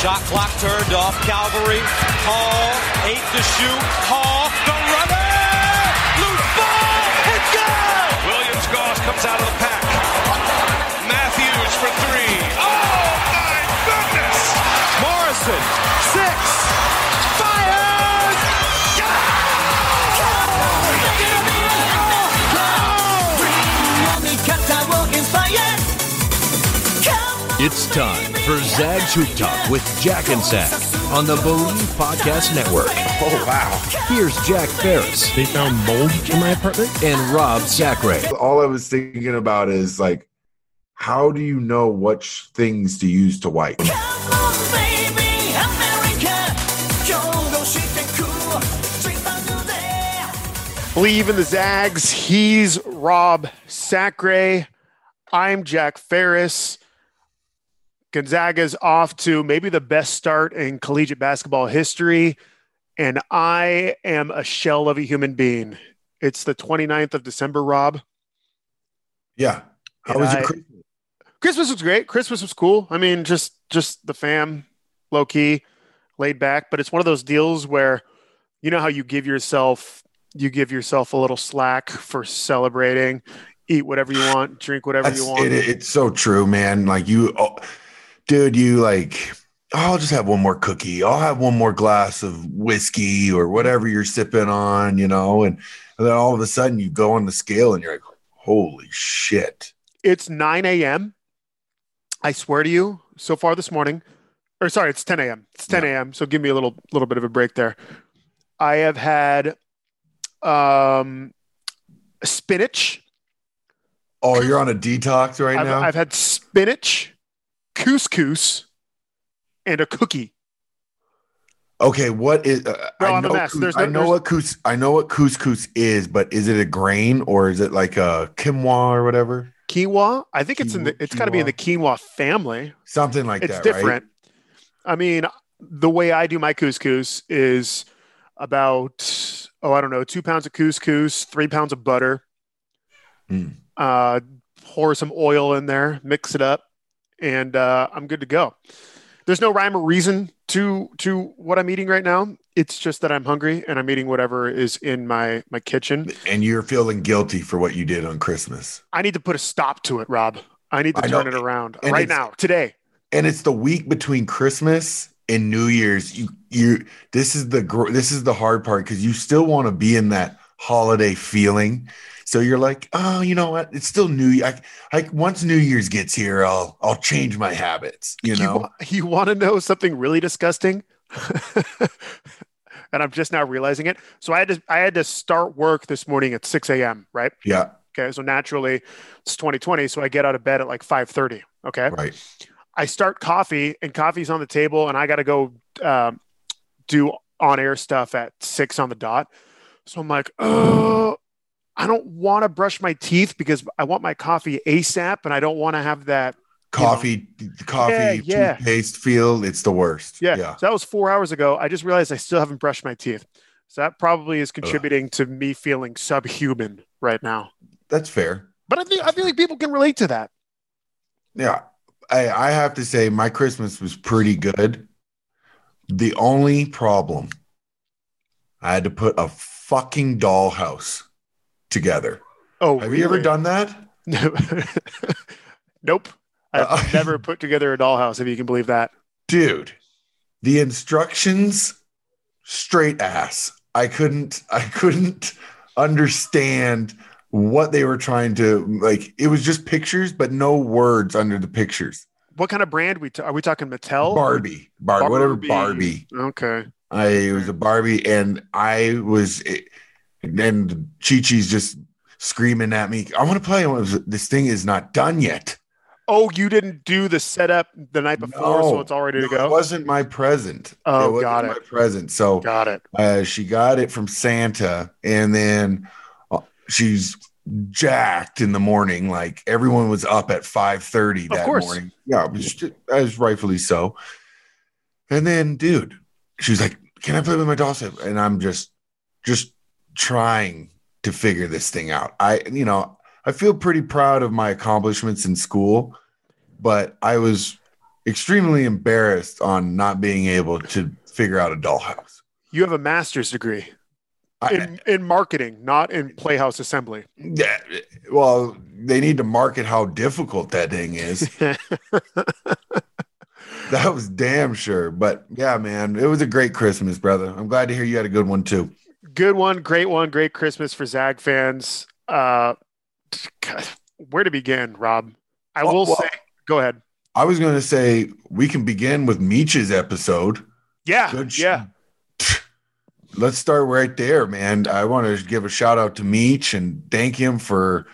Shot clock turned off. Calvary. Hall. Eight to shoot. Hall. The runner. Loose ball. It's good. Williams Goss comes out of the pack. Matthews for three. Oh my goodness! Morrison. Six. Fires. It's time for Zag's Hoop Talk with Jack and Zag on the Bleav Podcast Network. Oh, wow. Here's Jack Ferris They found mold in my apartment. and Rob Sacre. All I was thinking about is like, how do you know which things to use to wipe? Believe in the Zags. He's Rob Sacre. I'm Jack Ferris. Gonzaga's off to maybe the best start in collegiate basketball history. And I am a shell of a human being. It's the 29th of December, Rob. Yeah. How And was your I- Christmas? Christmas was great. Christmas was cool. I mean, just just the fam, low key, laid back. But it's one of those deals where, you know how you give yourself you give yourself a little slack for celebrating, eat whatever you want, drink whatever That's, you want. it, it's so true, man. Like you, oh, dude, you like, oh, I'll just have one more cookie. I'll have one more glass of whiskey or whatever you're sipping on, you know, and, and then all of a sudden you go on the scale and you're like, holy shit. It's 9 a.m. I swear to you, so far this morning, or sorry, it's 10 a.m. It's 10 a.m. So give me a little little bit of a break there. I have had um spinach. Oh, you're on a detox right I've, now? I've had spinach, couscous, and a cookie. Okay, what is? Uh, Bro, I know, cous- There's I know what cous. I know what couscous is, but is it a grain or is it like a quinoa or whatever? Quinoa. I think it's in the. It's got to be in the quinoa family. Something like it's that, It's different. I mean, the way I do my couscous is about oh I don't know two pounds of couscous, three pounds of butter. Mm. Uh, pour some oil in there, mix it up, and uh, I'm good to go. There's no rhyme or reason to to what I'm eating right now. It's just that I'm hungry and I'm eating whatever is in my my kitchen. And you're feeling guilty for what you did on Christmas. I need to put a stop to it, Rob. I need to I turn know. it around And right now, today. And it's the week between Christmas and New Year's. You you this is the this is the hard part because you still want to be in that holiday feeling. So you're like, oh, you know what? It's still New Year. I, I once New Year's gets here, I'll I'll change my habits. You know, wa- you want to know something really disgusting? and I'm just now realizing it. So I had to I had to start work this morning at 6 a.m. Right? yeah, Okay. So naturally, it's 2020, so I get out of bed at like 5:30. Okay. right. I start coffee, and coffee's on the table, and I got to go um, do on air stuff at six on the dot. So I'm like, oh, I don't want to brush my teeth because I want my coffee ASAP, and I don't want to have that Coffee, coffee, Yeah, yeah. toothpaste feel. It's the worst. Yeah. yeah. So that was four hours ago. I just realized I still haven't brushed my teeth. So that probably is contributing to me feeling subhuman right now. That's fair. But I think I feel like people can relate to that. Yeah. I, I have to say my Christmas was pretty good. The only problem, I had to put a fucking dollhouse together. Oh, Have you ever done that? nope. I've Uh, never put together a dollhouse, if you can believe that. Dude, the instructions, straight ass. I couldn't I couldn't understand what they were trying to like. It was just pictures, but no words under the pictures. What kind of brand we ta- are we talking? Mattel, Barbie, Barbie, whatever Barbie. Barbie. Okay. I it was a Barbie, and I was, and Chi Chi's just screaming at me. I want to play. Was- This thing is not done yet. Oh, you didn't do the setup the night before, so it's all ready to No, It go. wasn't my present. Oh, it wasn't got it. My present. So Got it. uh, she got it from Santa, and then uh, she's jacked in the morning. Like everyone was up at five thirty Of that course. morning. Yeah, just, as rightfully so. And then, dude, she was like, "Can I play with my doll set?" And I'm just, just trying to figure this thing out. I, you know, I feel pretty proud of my accomplishments in school, but I was extremely embarrassed on not being able to figure out a dollhouse. You have a master's degree I, in, in marketing, not in playhouse assembly. yeah, well, they need to market how difficult that thing is. that was damn sure. But yeah, man, it was a great Christmas, brother. I'm glad to hear you had a good one too. Good one, great one, great Christmas for Zag fans. Uh, God, where to begin, Rob? I Well, will well- say, go ahead. I was going to say we can begin with Meech's episode. Yeah, Good sh- yeah. Let's start right there, man. I want to give a shout out to Meech and thank him for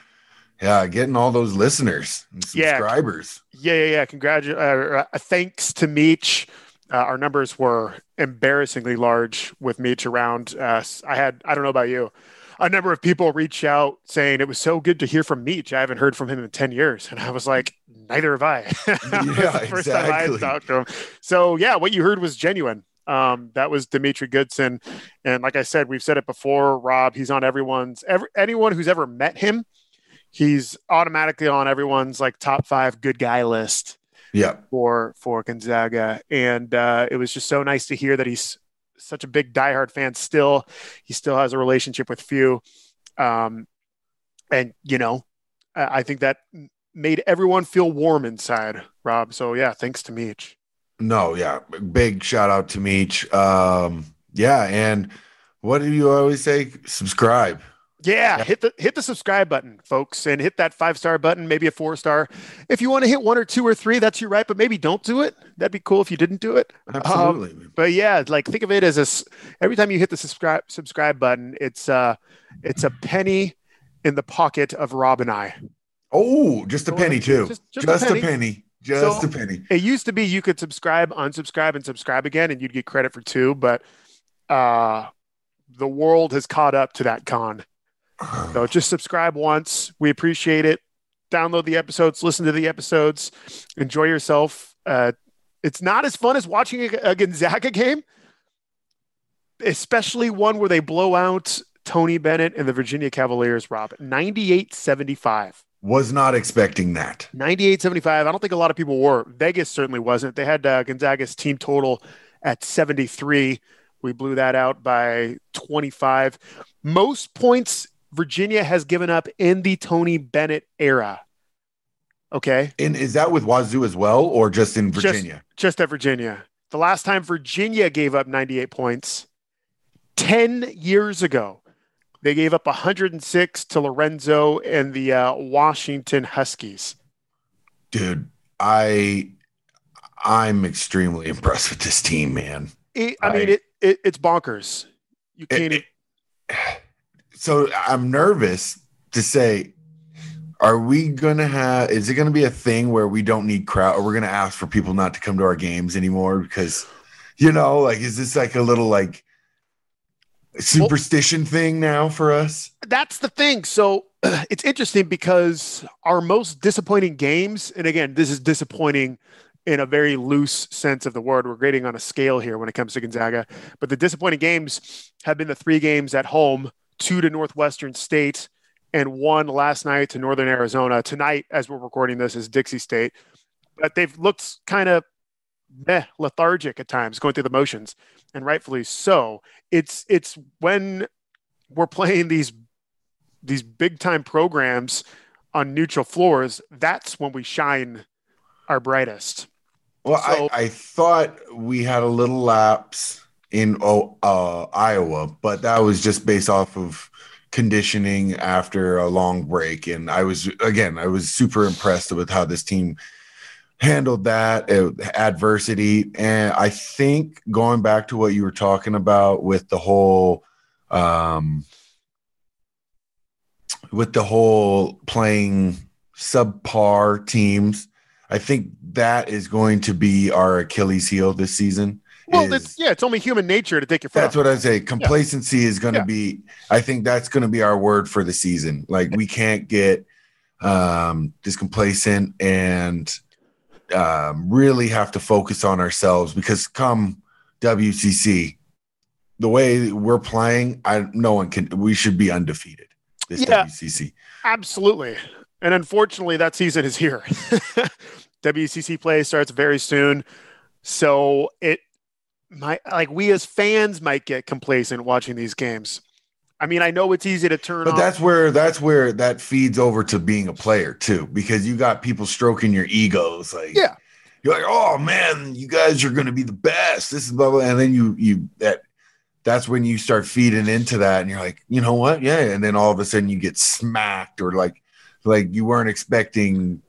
yeah, getting all those listeners and subscribers. Yeah, yeah, yeah. Congratu- uh, uh, thanks to Meech. Uh, our numbers were embarrassingly large with Meech around. Uh, I had, I don't know about you, a number of people reach out saying it was so good to hear from Meech. I haven't heard from him in 10 years. And I was like, neither have I. Yeah, first time I talked to him. So, yeah, what you heard was genuine. Um, that was Demetri Goodson. And like I said, we've said it before, Rob, he's on everyone's, every, anyone who's ever met him, he's automatically on everyone's like top five good guy list Yeah. for for Gonzaga, and uh, it was just so nice to hear that he's such a big diehard fan. Still, he still has a relationship with Few, um, and you know, I think that made everyone feel warm inside. Rob, so yeah, thanks to Meech. No, yeah. Big shout out to Meech. Um, yeah, and what do you always say? Subscribe. Yeah, hit the hit the subscribe button, folks, and hit that five star button, maybe a four star. If you want to hit one or two or three, that's your right, but maybe don't do it. That'd be cool if you didn't do it. Absolutely. but yeah, like think of it as a every time you hit the subscribe subscribe button, it's uh it's a penny in the pocket of Rob and I. oh, just a penny too. Just- Just, just a a, penny. penny. Just So- a penny. It used to be you could subscribe, unsubscribe, and subscribe again, and you'd get credit for two, but uh the world has caught up to that con. So just subscribe once. We appreciate it. Download the episodes, listen to the episodes, enjoy yourself. Uh, it's not as fun as watching a, a Gonzaga game, especially one where they blow out Tony Bennett and the Virginia Cavaliers, Rob. 98 75. Was not expecting that. 98 75. I don't think a lot of people were. Vegas certainly wasn't. They had uh, Gonzaga's team total at 73. We blew that out by 25. Most points Virginia has given up in the Tony Bennett era. Okay. And is that with Wazoo as well, or just in Virginia? Just at Virginia. The last time Virginia gave up 98 points, 10 years ago, they gave up 106 to Lorenzo and the uh, Washington Huskies. Dude, I I'm extremely impressed with this team, man. It, I I- mean, it, it it's bonkers. You can't. it- so I'm nervous to say, are we gonna have? Is it gonna be a thing where we don't need crowd, or we're gonna ask for people not to come to our games anymore because, you know, like is this like a little like superstition thing now for us? that's the thing. So it's interesting because our most disappointing games, and again, this is disappointing in a very loose sense of the word. We're grading on a scale here when it comes to Gonzaga, but the disappointing games have been the three games at home, two to Northwestern State, and one last night to Northern Arizona. Tonight, as we're recording this, is Dixie State. But they've looked kind of meh, lethargic at times, going through the motions, and rightfully so. It's it's when we're playing these these big time programs on neutral floors, that's when we shine our brightest. Well, So- I, I thought we had a little lapse in oh, uh, Iowa, but that was just based off of conditioning after a long break. And I was again, I was super impressed with how this team handled that uh, adversity. And I think going back to what you were talking about with the whole, um, with the whole playing subpar teams, I think that is going to be our Achilles heel this season. Well, is- it's, yeah, it's only human nature to take your that's off. what I say. Complacency is going to Yeah. be. I think that's going to be our word for the season. Like we can't get um, just complacent and um, really have to focus on ourselves because come WCC, the way we're playing, I no one can. We should be undefeated. This Yeah. WCC. Absolutely. And unfortunately, that season is here. WCC play starts very soon. So it might, like, we as fans might get complacent watching these games. I mean, I know it's easy to turn But that's where that's where that feeds over to being a player too, because you got people stroking your egos, like Yeah. you're like, oh man, you guys are going to be the best. This is blah blah, and then you you that that's when you start feeding into that, and you're like, you know what, yeah, and then all of a sudden you get smacked, or like like you weren't expecting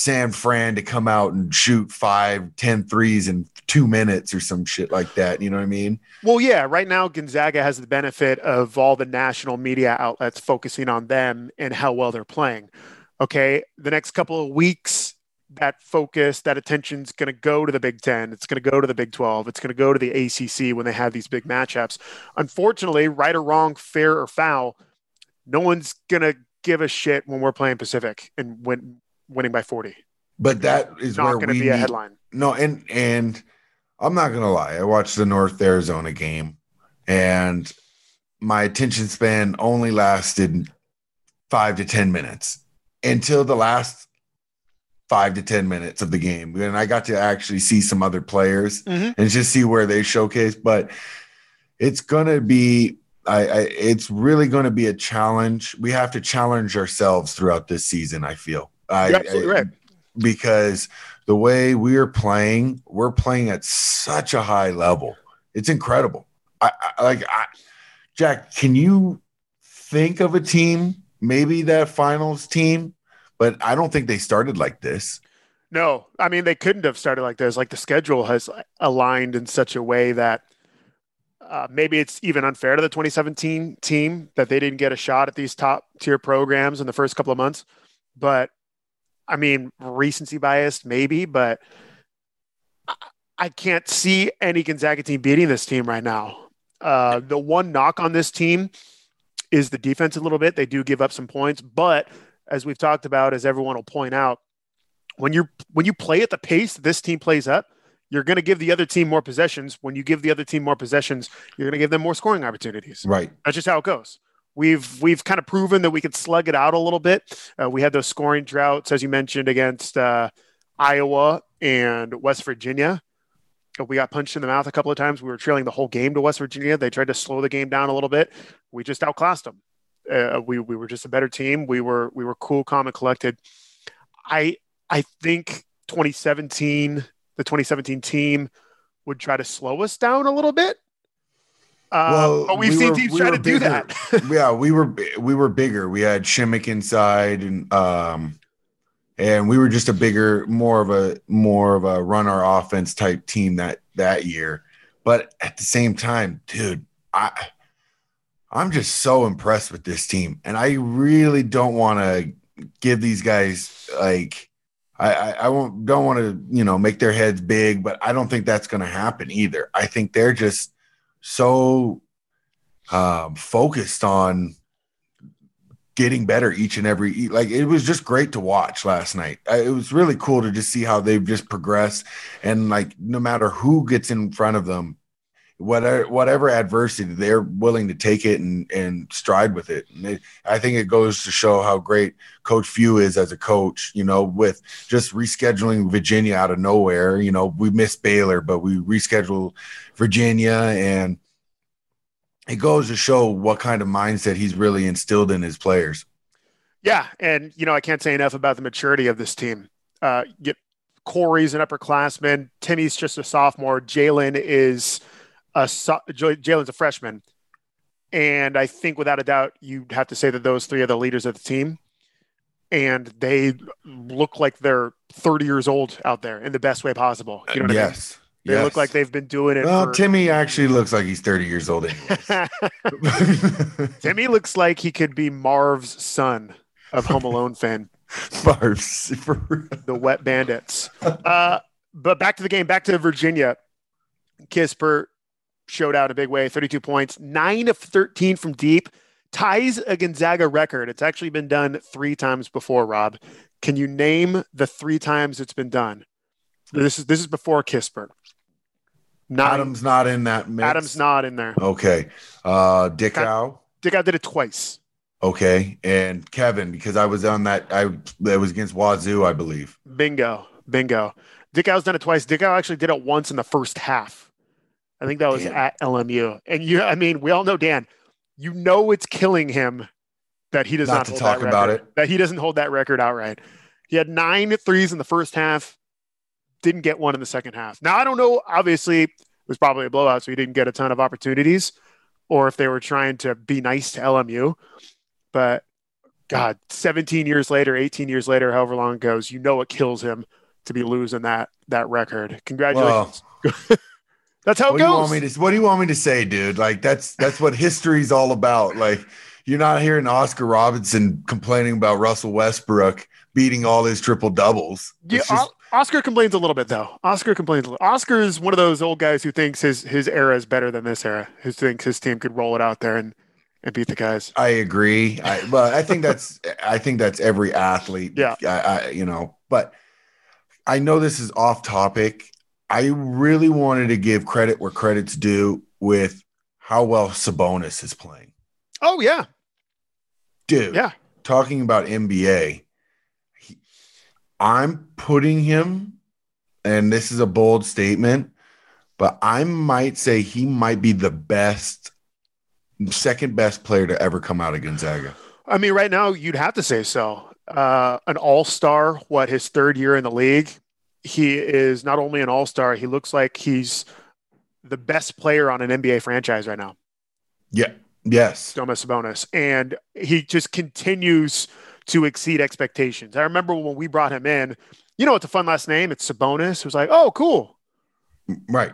San Fran to come out and shoot five, ten threes in two minutes or some shit like that. You know what I mean? Well, yeah, right now Gonzaga has the benefit of all the national media outlets focusing on them and how well they're playing. Okay, the next couple of weeks, that focus, that attention's going to go to the Big Ten. It's going to go to the Big 12. It's going to go to the ACC when they have these big matchups. Unfortunately, right or wrong, fair or foul, no one's going to give a shit when we're playing Pacific and win, winning by 40. But that is not going to be a headline. No, and and I'm not gonna lie. I watched the North Arizona game, and my attention span only lasted five to ten minutes until the last five to ten minutes of the game, and I got to actually see some other players Mhm. and just see where they showcase. But it's gonna be. I, I it's really going to be a challenge. We have to challenge ourselves throughout this season. I feel. I, absolutely I- right. because the way we're playing, we're playing at such a high level. It's incredible. I, I like I, Jack. Can you think of a team, maybe that finals team? But I don't think they started like this. No, I mean they couldn't have started like this. Like the schedule has aligned in such a way that uh, maybe it's even unfair to the 2017 team that they didn't get a shot at these top tier programs in the first couple of months. But I mean, recency bias, maybe, but I- I can't see any Gonzaga team beating this team right now. Uh, the one knock on this team is the defense a little bit. They do give up some points, but as we've talked about, as everyone will point out, when you when you play at the pace this team plays up, you're going to give the other team more possessions. When you give the other team more possessions, you're going to give them more scoring opportunities. Right. That's just how it goes. We've we've kind of proven that we could slug it out a little bit. Uh, we had those scoring droughts, as you mentioned, against uh, Iowa and West Virginia. Uh, We got punched in the mouth a couple of times. We were trailing the whole game to West Virginia. They tried to slow the game down a little bit. We just outclassed them. Uh, we we were just a better team. We were we were cool, calm, and collected. I I think 2017, the 2017 team would try to slow us down a little bit. Uh, but we've we seen were- teams we try to do that. yeah, we were we were bigger. We had Przemek inside, and um, and we were just a bigger, more of a more of a run our offense type team that that year. But at the same time, dude, I I'm just so impressed with this team, and I really don't want to give these guys like. I, I, I won't, don't want to, you know, make their heads big, but I don't think that's going to happen either. I think they're just so um, focused on getting better each and every like it was just great to watch last night. It was really cool to just see how they've just progressed and like no matter who gets in front of them whatever whatever adversity they're willing to take it and and stride with it and it, i think it goes to show how great coach Few is as a coach you know with just rescheduling virginia out of nowhere you know we missed baylor but we rescheduled virginia and it goes to show what kind of mindset he's really instilled in his players. Yeah, and you know I can't say enough about the maturity of this team. Uh, Corey's an upperclassman. Timmy's just a sophomore. Jalen is a so- Jalen's a freshman, and I think without a doubt you'd have to say that those three are the leaders of the team, and they look like they're 30 years old out there in the best way possible. You know what yes. I mean? They yes. look like they've been doing it. Well, for- Timmy actually looks like he's 30 years old. Timmy looks like he could be Marv's son of Home Alone fan. For the Wet Bandits. Uh, but back to the game, back to Virginia. Kispert showed out a big way, 32 points, nine of 13 from deep, ties a Gonzaga record. It's actually been done three times before, Rob. Can you name the three times it's been done? This is this is before Kispert. Adam's not in that mix. Adam's not in there. Okay. Uh, Dick Okay. Howe. Dickau did it twice. Okay. And Kevin, because I was on that, I that was against Wazoo, I believe. Bingo. Bingo. Dickau's done it twice. Dickau actually did it once in the first half. I think that was at LMU. And you, I mean, we all know Dan. You know it's killing him that he does Not not, to hold talk that about record, That he doesn't hold that record outright. He had nine threes in the first half. Didn't get one in the second half. Now I don't know. Obviously, it was probably a blowout, so he didn't get a ton of opportunities, or if they were trying to be nice to LMU. But God, 17 years later, 18 years later, however long it goes, you know it kills him to be losing that that record. Congratulations. That's how it What do you want goes. me to what do you want me to say, dude? Like that's that's what history's all about. Like you're not hearing Oscar Robertson complaining about Russell Westbrook beating all his triple doubles. Yeah, O- Oscar complains a little bit though. Oscar complains. A little. Oscar is one of those old guys who thinks his his era is better than this era. Who thinks his team could roll it out there and and beat the guys. I agree. I, but I think that's I think that's every athlete. Yeah. I, I you know, but I know this is off topic. I really wanted to give credit where credit's due with how well Sabonis is playing. Oh yeah, Dude, yeah. talking about NBA, he- I'm putting him, and this is a bold statement, but I might say he might be the best, second best player to ever come out of Gonzaga. I mean, right now you'd have to say so. Uh, an all star. What his third year in the league? He is not only an all star. He looks like he's the best player on an NBA franchise right now. Yeah. Yes. Domas Sabonis, and he just continues to exceed expectations. I remember when we brought him in. You know, it's a fun last name. It's Sabonis. It was like, oh, cool. Right.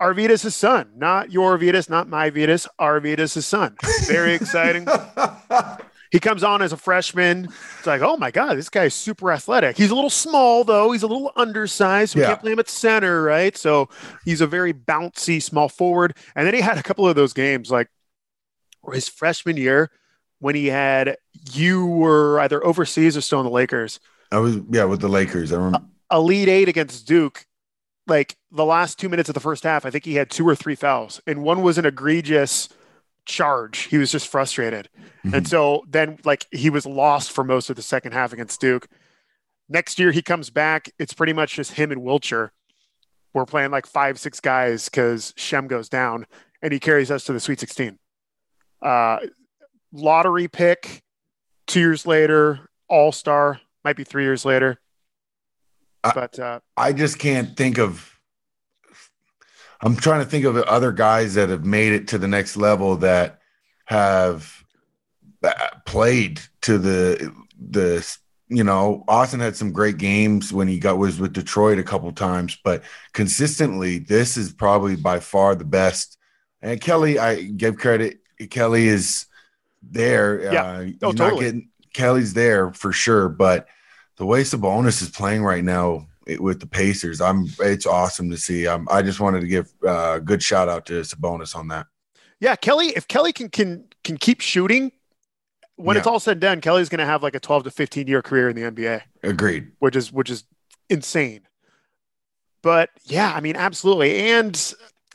Arvydas' son, not your Arvydas, not my Vitas. Arvydas' son. Very exciting. He comes on as a freshman. It's like, oh my God, this guy's super athletic. He's a little small, though. He's a little undersized. We Yeah. can't play him at center, right? So he's a very bouncy small forward. And then he had a couple of those games, like his freshman year, when he had you were either overseas or still in the Lakers. I was yeah with the Lakers. I remember. Elite eight against Duke. Like the last two minutes of the first half, I think he had two or three fouls, and one was an egregious charge. He was just frustrated. And so then, like, he was lost for most of the second half against Duke. Next year, he comes back. It's pretty much just him and Wiltjer. We're playing like five, six guys because Shem goes down, and he carries us to the Sweet 16. Uh, lottery pick, two years later, All Star, might be three years later. I- But uh, I just can't think of. I'm trying to think of other guys that have made it to the next level that have uh, played to the the you know Austin had some great games when he got was with Detroit a couple times, but consistently this is probably by far the best. And Kelly, I give credit. Kelly is there. Yeah. Uh, Oh, not totally. getting Kelly's there for sure, but the way Sabonis is playing right now with the Pacers, I'm it's awesome to see. I'm, I just wanted to give uh, a good shout out to Sabonis on that. yeah, Kelly, if Kelly can can can keep shooting, when it's all said and done, Kelly's going to have like a 12 to 15 year career in the NBA. Agreed. which is which is insane. But yeah, I mean, absolutely. And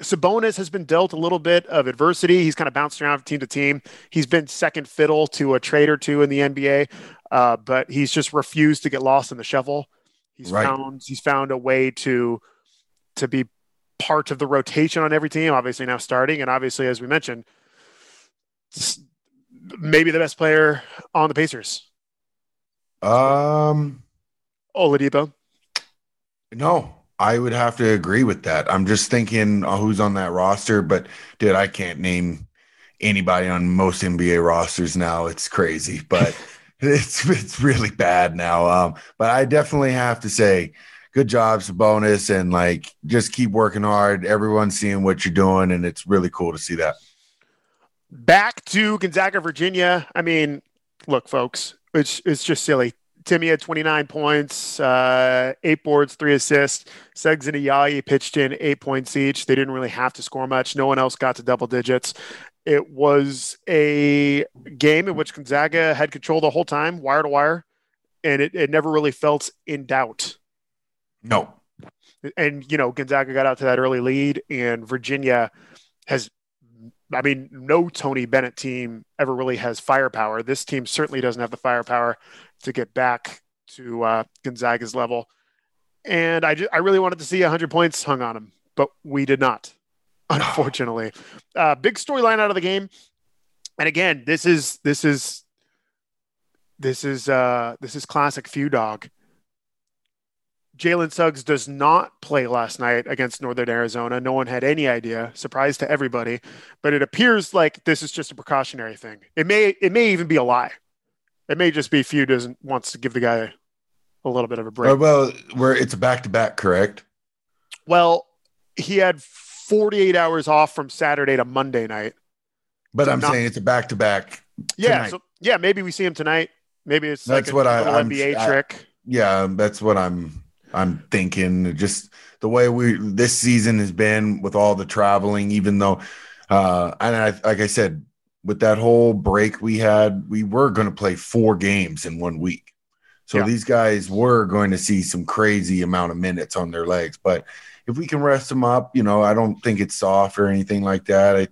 Sabonis has been dealt a little bit of adversity. He's kind of bounced around from team to team. He's been second fiddle to a trade or two in the NBA, uh, but he's just refused to get lost in the shuffle. He's Right. found he's found a way to to be part of the rotation on every team. Obviously now starting, and obviously as we mentioned, maybe the best player on the Pacers. Um, Oladipo. no, I would have to agree with that. I'm just thinking uh, who's on that roster, but dude, I can't name anybody on most NBA rosters now. It's crazy, but it's it's really bad now. Um, but I definitely have to say, good job, Sabonis, and like just keep working hard. Everyone's seeing what you're doing, and it's really cool to see that. Back to Gonzaga, Virginia. I mean, look, folks, it's it's just silly. Timmy had 29 points, uh, eight boards, three assists. Suggs and Ayayi pitched in eight points each. They didn't really have to score much. No one else got to double digits. It was a game in which Gonzaga had control the whole time, wire to wire, and it, it never really felt in doubt. No, And, you know, Gonzaga got out to that early lead, and Virginia has, I mean, no Tony Bennett team ever really has firepower. This team certainly doesn't have the firepower to get back to uh, Gonzaga's level. And I, ju- I really wanted to see 100 points hung on him, but we did not, unfortunately. Uh, big storyline out of the game. And again, this is this is this is uh, this is classic few dog. Jalen Suggs does not play last night against Northern Arizona. No one had any idea. Surprise to everybody, but it appears like this is just a precautionary thing. It may it may even be a lie. It may just be Few doesn't wants to give the guy a little bit of a break. Uh, well, where it's a back to back, correct? Well, he had 48 hours off from Saturday to Monday night. But So I'm not- saying it's a back to back. Yeah, so yeah, maybe we see him tonight. Maybe it's That's like a what I, I'm, NBA I- trick. Yeah, that's what I'm I'm thinking. Just the way we this season has been with all the traveling, even though uh and I like I said, with that whole break we had, we were gonna play four games in one week. So Yeah. these guys were going to see some crazy amount of minutes on their legs. But if we can rest them up, you know, I don't think it's soft or anything like that. I,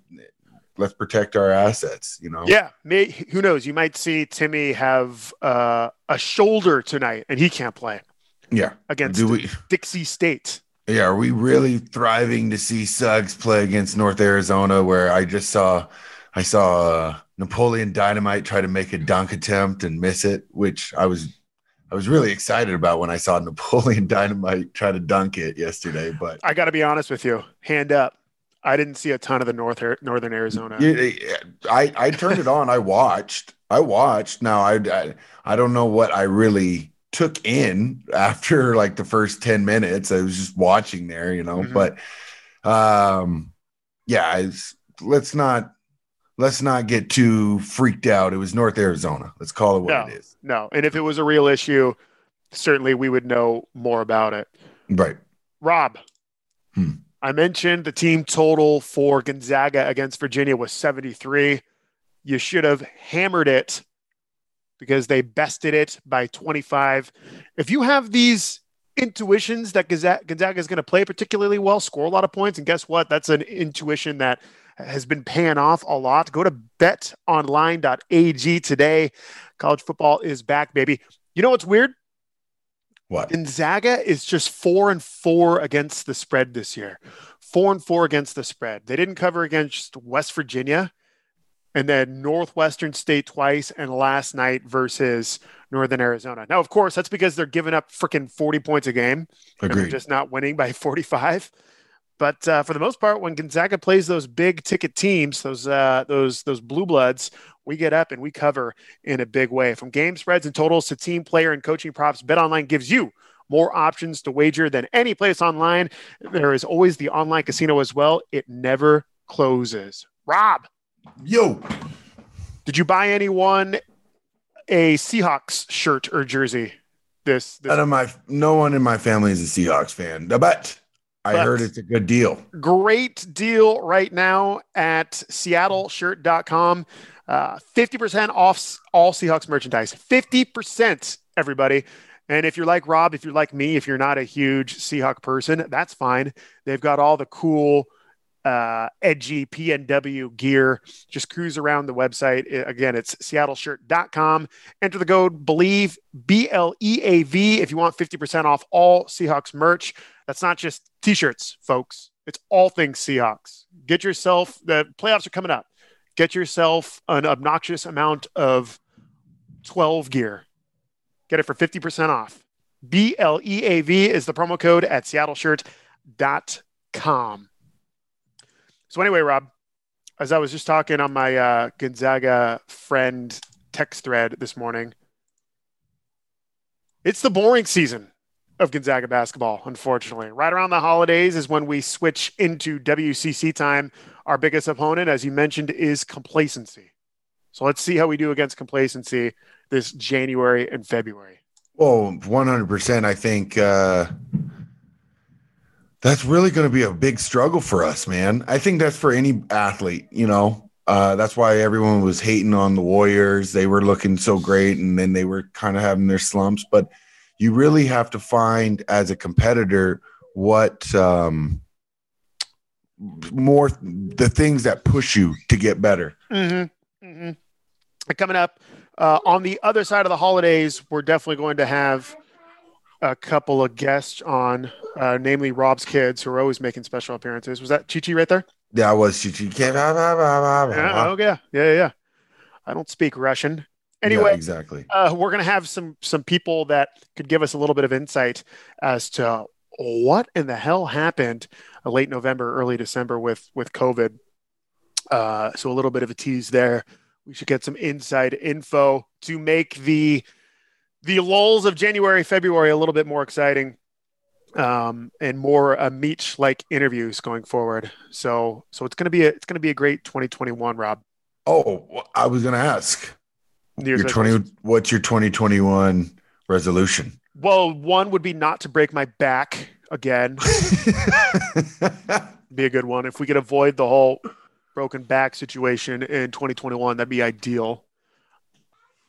let's protect our assets, you know. Yeah, may, who knows? You might see Timmy have uh, a shoulder tonight, and he can't play Yeah. against we Dixie State. Yeah, are we really thriving to see Suggs play against North Arizona? Where I just saw, I saw uh, Napoleon Dynamite try to make a dunk attempt and miss it, which I was, I was really excited about when I saw Napoleon Dynamite try to dunk it yesterday. But I got to be honest with you, hand up. I didn't see a ton of the North Northern Arizona. I I turned it on. I watched. I watched. Now I, I I don't know what I really took in after like the first 10 minutes. I was just watching there, you know, Mhm. but um yeah, it's, let's not let's not get too freaked out. It was North Arizona. Let's call it what No. it is. No, and if it was a real issue, certainly we would know more about it. Right. Rob, Hmm. I mentioned the team total for Gonzaga against Virginia was 73. You should have hammered it because they bested it by 25. If you have these intuitions that Gonzaga is going to play particularly well, score a lot of points, and guess what? That's an intuition that has been paying off a lot. Go to betonline.ag today. College football is back, baby. You know what's weird? What? Gonzaga is just four and four against the spread this year. Four and four against the spread. They didn't cover against West Virginia and then Northwestern State twice and last night versus Northern Arizona. Now, of course, that's because they're giving up freaking 40 points a game and they're just not winning by 45. But uh, for the most part, when Gonzaga plays those big ticket teams, those uh, those those blue bloods, we get up and we cover in a big way. From game spreads and totals to team player and coaching props, BetOnline gives you more options to wager than any place online. There is always the online casino as well. It never closes. Rob, Yo, did you buy anyone a Seahawks shirt or jersey? This, this none of my no one in my family is a Seahawks fan. But I But- heard it's a good deal. great deal right now at seattleshirt.com. Uh, 50% off all Seahawks merchandise. 50%, everybody. And if you're like Rob, if you're like me, if you're not a huge Seahawk person, that's fine. They've got all the cool, uh, edgy PNW gear. Just cruise around the website. Again, it's seattleshirt.com. Enter the code BELIEVE, B L E A V, if you want 50% off all Seahawks merch. That's not just t shirts, folks. It's all things Seahawks. Get yourself, the playoffs are coming up. Get yourself an obnoxious amount of 12 gear. Get it for 50% off. B L E A V is the promo code at seattleshirt.com. So, anyway, Rob, as I was just talking on my uh, Gonzaga friend text thread this morning, it's the boring season of Gonzaga basketball, unfortunately. Right around the holidays is when we switch into WCC time. Our biggest opponent, as you mentioned, is complacency. So let's see how we do against complacency this January and February. Oh, 100%. I think uh, that's really going to be a big struggle for us, man. I think that's for any athlete, you know. Uh, that's why everyone was hating on the Warriors. They were looking so great and then they were kind of having their slumps. But you really have to find as a competitor what um, more the things that push you to get better. Mm-hmm. Mm-hmm. Coming up uh, on the other side of the holidays, we're definitely going to have a couple of guests on, uh, namely Rob's kids, who are always making special appearances. Was that Chi Chi right there? That was Chichi. Yeah, oh yeah, yeah, yeah. I don't speak Russian. Anyway, Yeah, exactly. uh, we're going to have some some people that could give us a little bit of insight as to what in the hell happened uh, late November, early December with with COVID. Uh, so a little bit of a tease there. We should get some inside info to make the the lulls of January, February a little bit more exciting, um, and more uh, meet like interviews going forward. So so it's gonna be a, it's gonna be a great 2021, Rob. Oh, I was going to ask. Your 20 what's your 2021 resolution? Well, one would be not to break my back again. be a good one. If we could avoid the whole broken back situation in 2021, that'd be ideal.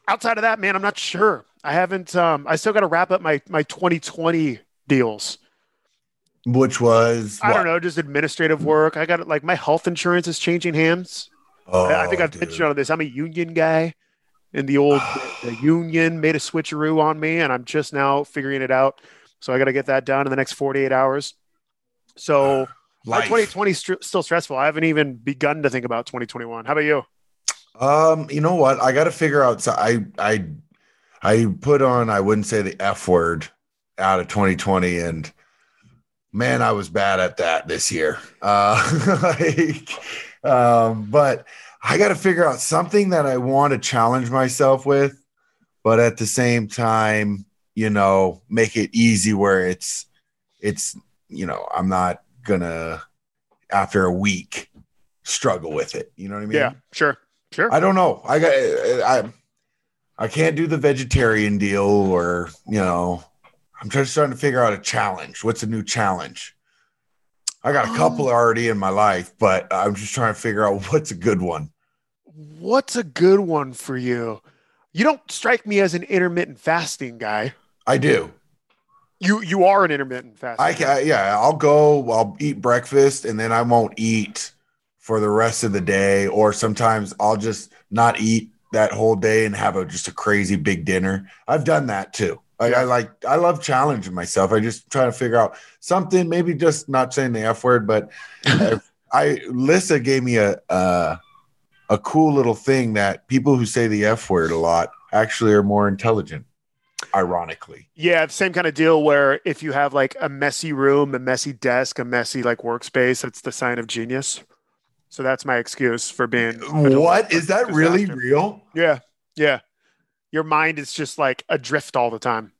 Outside of that, man, I'm not sure. I haven't. Um, I still got to wrap up my my 2020 deals. Which was I what? don't know, just administrative work. I got. Like my health insurance is changing hands. Oh, I I think I've dude. mentioned on this. I'm a union guy, and the old the union made a switcheroo on me, and I'm just now figuring it out. So I got to get that done in the next 48 hours. So my 2020 is str- still stressful. I haven't even begun to think about 2021. How about you? Um, you know what? I got to figure out. So I I I put on. I wouldn't say the f word out of 2020, and man, I was bad at that this year. Uh, like, um, but I got to figure out something that I want to challenge myself with, but at the same time, you know, make it easy where it's it's you know I'm not gonna after a week struggle with it. You know what I mean? Yeah, sure, sure. I don't know. I got I I can't do the vegetarian deal or you know I'm just trying to figure out a challenge. What's a new challenge? I got a oh. couple already in my life, but I'm just trying to figure out what's a good one. What's a good one for you? You don't strike me as an intermittent fasting guy. I do. You you are an intermittent fasting. I can yeah, I'll go, I'll eat breakfast and then I won't eat for the rest of the day or sometimes I'll just not eat that whole day and have a just a crazy big dinner. I've done that too. Like I like I love challenging myself. I just try to figure out something, maybe just not saying the F word, but if I Lissa gave me a uh a cool little thing that people who say the F word a lot actually are more intelligent, ironically. Yeah, same kind of deal where if you have like a messy room, a messy desk, a messy like workspace, that's the sign of genius. So that's my excuse for being What is that really real? Yeah. Yeah. Your mind is just like adrift all the time.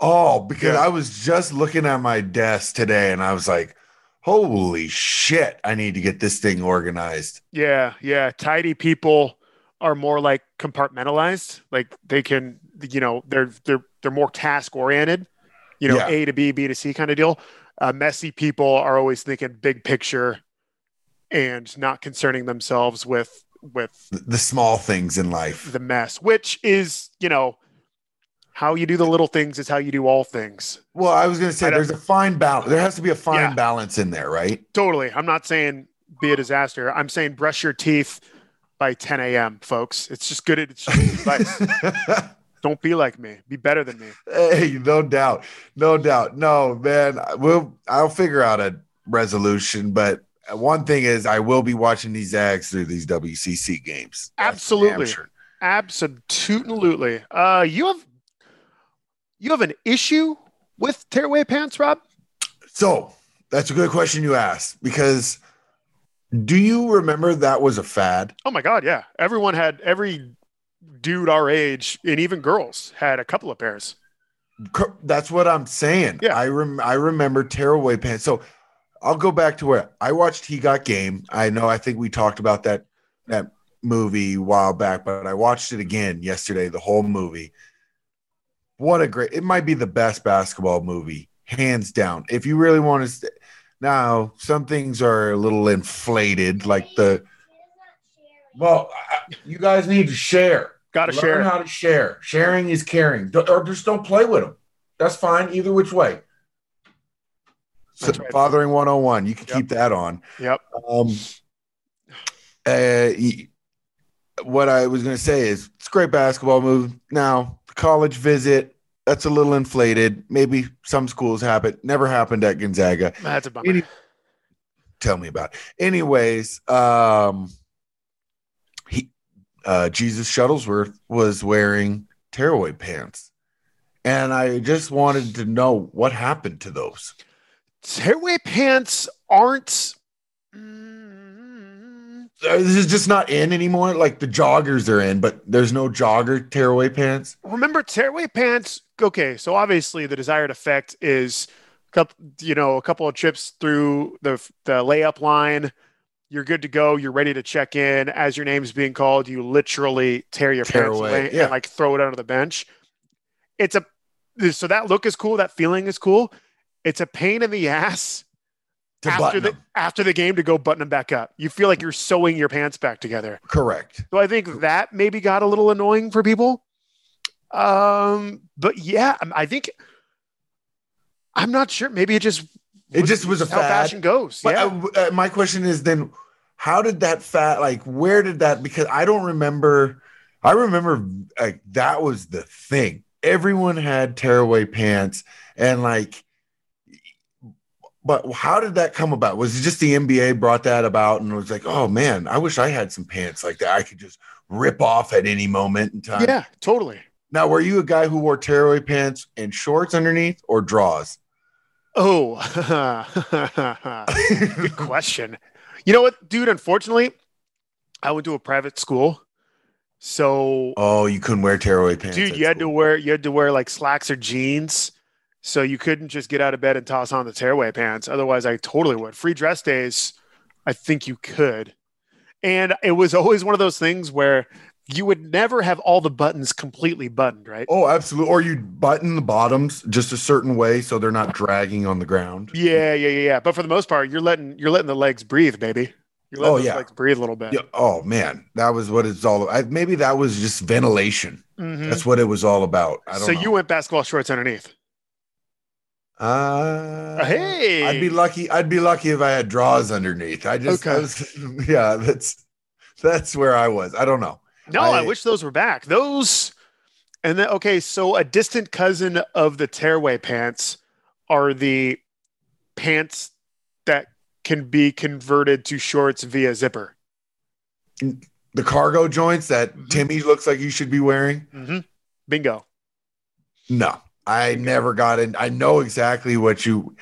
Oh, because Yeah. I was just looking at my desk today and I was like, holy shit, I need to get this thing organized. Yeah, yeah. Tidy people are more like compartmentalized. Like they can, you know, they're they're they're more task oriented. You know, Yeah. A to B, B to C kind of deal. Uh, messy people are always thinking big picture and not concerning themselves with with The, small things in life. the mess, which is, you know, how you do the little things is how you do all things. Well, I was going to say there's a fine balance. There has to be a fine Yeah. balance in there, right? Totally. I'm not saying be a disaster. I'm saying brush your teeth by 10 a.m., folks. It's just good. It's just advice. Don't be like me. Be better than me. hey, no doubt. No doubt. No, man. We'll I'll figure out a resolution, but one thing is I will be watching these Zags through these WCC games. Absolutely. sure. Absolutely. Uh, you have You have an issue with tearaway pants, Rob? So that's a good question you asked because do you remember that was a fad? Oh my god, yeah. Everyone had every dude our age and even girls had a couple of pairs. That's what I'm saying. Yeah. I rem- I remember tearaway pants. So I'll go back to where I watched He Got Game. I know I think we talked about that that movie a while back, but I watched it again yesterday, the whole movie. What a great it might be the best basketball movie, hands down. If you really want to st- now, some things are a little inflated, like the well, I- you guys need to share. Gotta Learn share. how to share. Sharing is caring. Don't- Or just don't play with them. That's fine, either which way. So, right. Fathering 101. You can Yep. keep that on. Yep. Um, uh, what I was going to say is it's a great basketball move. Now, the college visit, that's a little inflated. Maybe some schools have it. Never happened at Gonzaga. That's a bummer. Any- tell me about it. Anyways, um, he, uh, Jesus Shuttlesworth was wearing tearaway pants. And I just wanted to know what happened to those. Tearaway pants aren't. Mm, Uh, This is just not in anymore. Like the joggers are in, but there's no jogger tearaway pants. remember tearaway pants okay so obviously the desired effect is a couple you know a couple of trips through the the layup line you're good to go you're ready to check in as your name's being called you literally tear your Tear pants away, away yeah. and like throw it under the bench it's a so that look is cool that feeling is cool it's a pain in the ass To after the them. after the game to go button them back up you feel like you're sewing your pants back together Correct. so I think that maybe got a little annoying for people. Um, but yeah, I'm- think I'm not sure. Maybe it just It just was a how fad. fashion goes. But yeah, uh, uh, my question is then, how did that fat like? Where did that? Because I don't remember. I remember like that was the thing. Everyone had tearaway pants, and like, but how did that come about? Was it just the NBA brought that about and was like, oh man, I wish I had some pants like that. I could just rip off at any moment in time. yeah, totally. Now, were you a guy who wore tearaway pants and shorts underneath or draws? Oh, good question. You know what, dude? Unfortunately, I went to a private school, so oh, you couldn't wear tearaway pants. dude, you had to wear you had to wear like slacks or jeans. So you couldn't just get out of bed and toss on the tearaway pants. Otherwise, I totally would. Free dress days, I think you could. And it was always one of those things where you would never have all the buttons completely buttoned, right? Oh, absolutely. Or you button the bottoms just a certain way so they're not dragging on the ground. Yeah, yeah, yeah, yeah. But for the most part, you're letting you're letting the legs breathe, baby. You're letting Oh, yeah. legs breathe a little bit. Yeah. Oh man, that was what it's all. I, maybe that was just ventilation. Mhm. That's what it was all about. I don't So know. you went basketball shorts underneath. Uh, hey, I'd be lucky. I'd be lucky if I had draws underneath. I just, I was- yeah, that's that's where I was. I don't know. No, I, I- wish those were back. Those, and then okay, so a distant cousin of the tearaway pants are the pants that can be converted to shorts via zipper. The cargo joints that Mhm. Timmy looks like you should be wearing. Mm-hmm. Bingo. No, I never got in. I know exactly what you.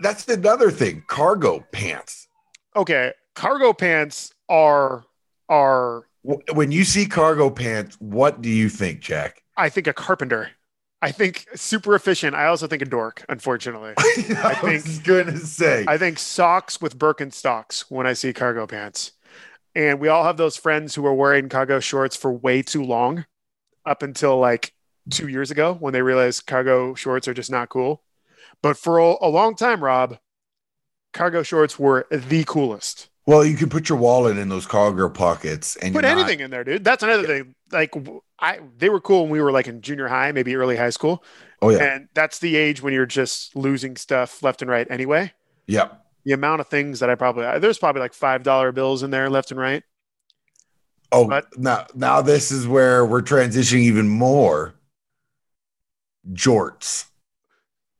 That's another thing. Cargo pants. Okay, cargo pants are are When you see cargo pants, what do you think, Jack? I think a carpenter. I think super efficient. I also think a dork. Unfortunately, I, think- was going to say. I think socks with Birkenstocks when I see cargo pants. And we all have those friends who are wearing cargo shorts for way too long, up until like two years ago when they realized cargo shorts are just not cool. But for a, long time, Rob, cargo shorts were the coolest. well, you can put your wallet in those cargo pockets and Put you're not- anything in there, dude. That's another thing. Like I, they were cool when we were like in junior high, maybe early high school, Oh yeah, and that's the age when you're just losing stuff left and right. Anyway, yeah. the amount of things that I probably there's probably like five dollar bills in there left and right. Oh, But- now now this is where we're transitioning even more. Jorts.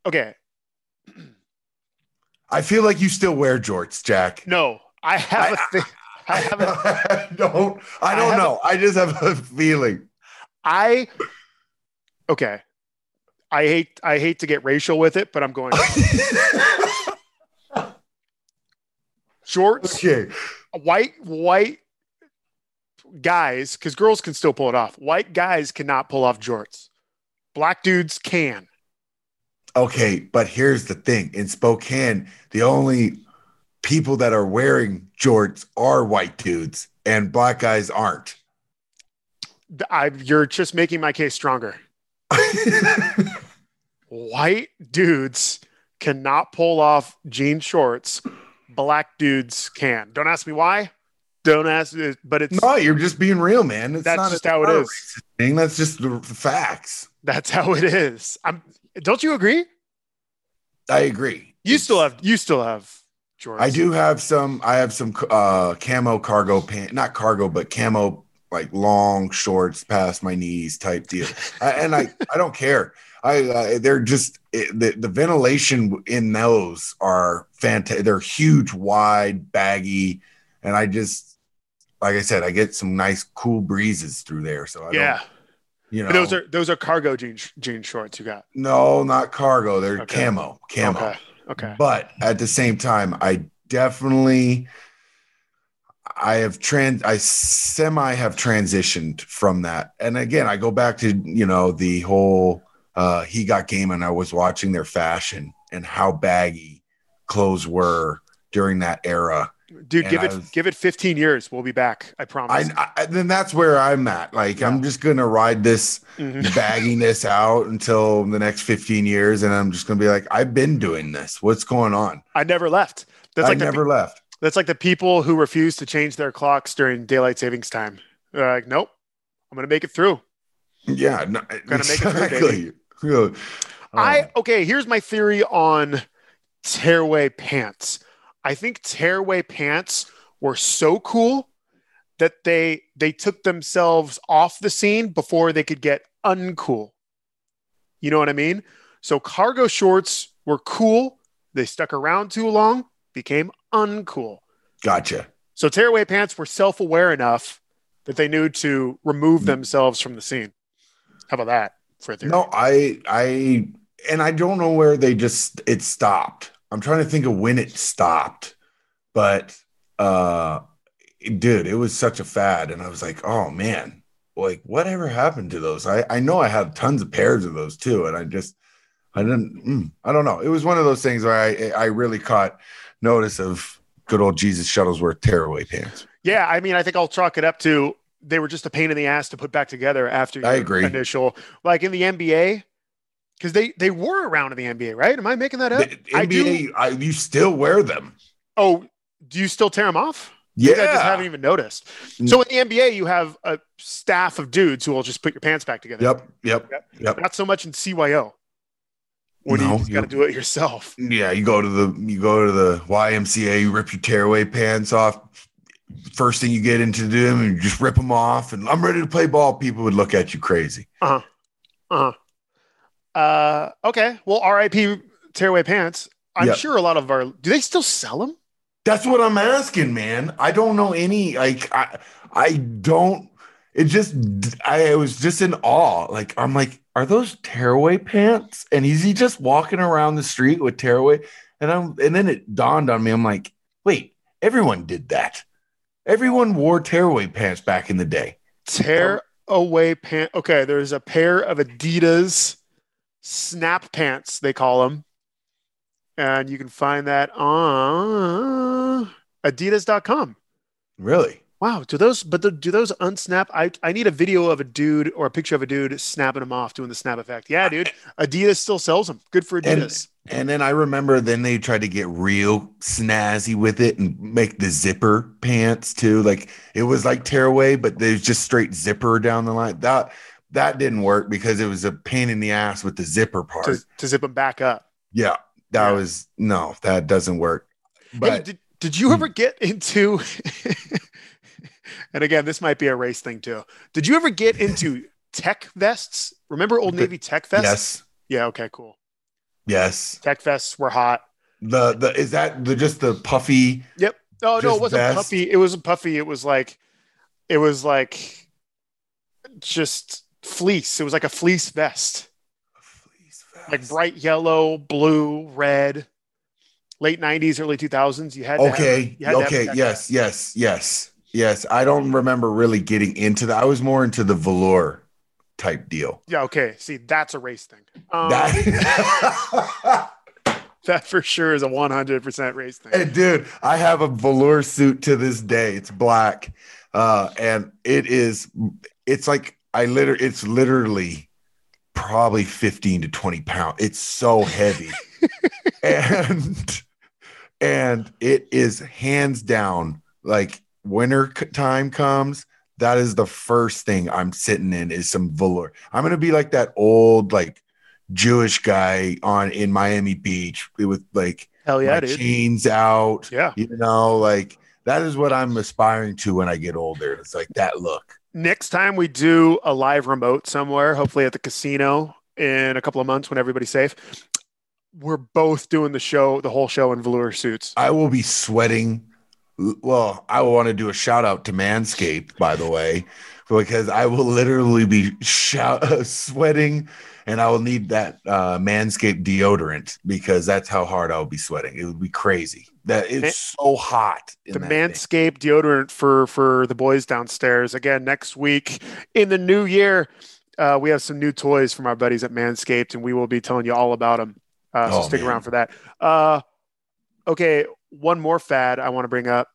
Okay, I feel like you still wear jorts, Jack. no, I have a thing. I have a, I don't. I I don't a- know. I just have a feeling. I okay. I hate I hate to get racial with it, but I'm going shorts. Okay. White white guys, because girls can still pull it off. White guys cannot pull off jorts. Black dudes can. Okay, but here's the thing: in Spokane, the only people that are wearing jorts are white dudes, and black guys aren't. I, you're just making my case stronger. White dudes cannot pull off jean shorts. Black dudes can. Don't ask me why. Don't ask, but it's no, you're just being real, man. It's That's not just how it a Thing. That's just the facts. That's how it is. I'm. Don't you agree? I agree. You It's- still have. You still have jorts. I do have some. I have some uh camo cargo pant, not cargo, but camo like long shorts past my knees type deal. I, and I I don't care. I uh, they're just it, the the ventilation in those are fantastic. They're huge, wide, baggy, and I just like I said, I get some nice cool breezes through there. So I Yeah. don't, you know, those are those are cargo jean jean shorts you got. no, not cargo. They're Okay. camo, camo. Okay. Okay. But at the same time, I definitely I have trans I semi have transitioned from that. And again, I go back to, you know, the whole uh he got game and I was watching their fashion and how baggy clothes were during that era. Dude, And give it give it 15 years. We'll be back. I promise. I, I then that's where I'm at. Like I'm just gonna ride this Mhm. bagginess out until the next 15 years, and I'm just gonna be like, I've been doing this. What's going on? I never left. That's I like the never left. That's like the people who refuse to change their clocks during daylight savings time. They're like, nope, I'm going to make it through. Yeah, no, make it through, exactly. I okay. Here's my theory on tearaway pants. I think tearaway pants were so cool that they they took themselves off the scene before they could get uncool. You know what I mean? So cargo shorts were cool. They stuck around too long, became uncool. gotcha. So tearaway pants were self-aware enough that they knew to remove mm. themselves from the scene. How about that for theory? No, I, I, and I don't know where they just it stopped. I'm trying to think of when it stopped, but uh, dude, it was such a fad, and I was like, oh man, like whatever happened to those? I, I know I had tons of pairs of those too, and I just, I didn't, mm, I don't know. It was one of those things where I, I really caught notice of good old Jesus Shuttlesworth tearaway pants. Yeah, I mean, I think I'll chalk it up to they were just a pain in the ass to put back together after I agree. initial, like in the NBA, because they they were around in the NBA, right? Am I making that up? The I do. NBA, I, you still wear them. Oh, do you still tear them off? Yeah, I just haven't even noticed. Mm. So in the NBA, you have a staff of dudes who will just put your pants back together. Yep, yep, Yep. yep. Not so much in CYO. When No, you got to do it yourself. Yeah, you go to the you go to the YMCA, you rip your tearaway pants off. First thing you get into them, and you just rip them off, and I'm ready to play ball. People would look at you crazy. Uh huh. Uh. Uh, okay. Well, RIP tearaway pants. I'm Yep. sure a lot of our. Do they still sell them? That's what I'm asking, man. I don't know any like I I don't. It just I was just in awe. Like I'm like, are those tearaway pants? And is he just walking around the street with tearaway? And I'm and then it dawned on me. I'm like, wait, everyone did that. Everyone wore tearaway pants back in the day. Tear away pant. Okay, there's a pair of Adidas snap pants. They call them, and you can find that on Adidas.com. Really? Wow, do those? But the, do those unsnap? I I need a video of a dude or a picture of a dude snapping them off, doing the snap effect. Yeah, dude. Adidas still sells them. Good for And- Adidas. And then I remember then they tried to get real snazzy with it and make the zipper pants too. Like it was like tearaway, but there's just straight zipper down the line. That that didn't work because it was a pain in the ass with the zipper part. to, to zip them back up. yeah, that Yeah. was no, that doesn't work. Hey, But did, did you ever hmm. get into and again this might be a race thing too did you ever get into tech vests remember old navy tech vests yes, yeah okay cool yes. tech vests were hot The the is that the just the puffy yep oh no it wasn't vest? puffy it wasn't puffy it was like it was like just fleece it was like a fleece vest fleece like bright yellow, blue, red. Late '90s, early 2000s. You had to have- Okay. you had Okay. Yes. Yes. Yes. Yes. I don't remember really getting into that. I was more into the velour type deal. Yeah. Okay. See, that's a race thing. Um, That- that for sure is a 100% race thing. Hey, dude, I have a velour suit to this day. It's black, uh, and it is. It's like I literally. It's literally probably fifteen to twenty pounds. It's so heavy, and and it is hands down like winter time comes. That is the first thing I'm sitting in is some velour. I'm gonna be like that old like Jewish guy on in Miami Beach with like Hell yeah, dude. chains out. Yeah. You know, like that is what I'm aspiring to when I get older. It's like that look. Next time we do a live remote somewhere, hopefully at the casino in a couple of months when everybody's safe, we're both doing the show, the whole show in velour suits. I will be sweating. Well, I want to do a shout out to Manscaped, by the way, because I will literally be shout, sweating and I will need that uh, Manscaped deodorant because that's how hard I'll be sweating. It would be crazy. That it's so hot. in the thing. Manscaped deodorant for for the boys downstairs. Again, next week in the new year, uh, we have some new toys from our buddies at Manscaped, and we will be telling you all about them. Uh, so Oh, stick man. around for that. Uh, okay, one more fad I want to bring up: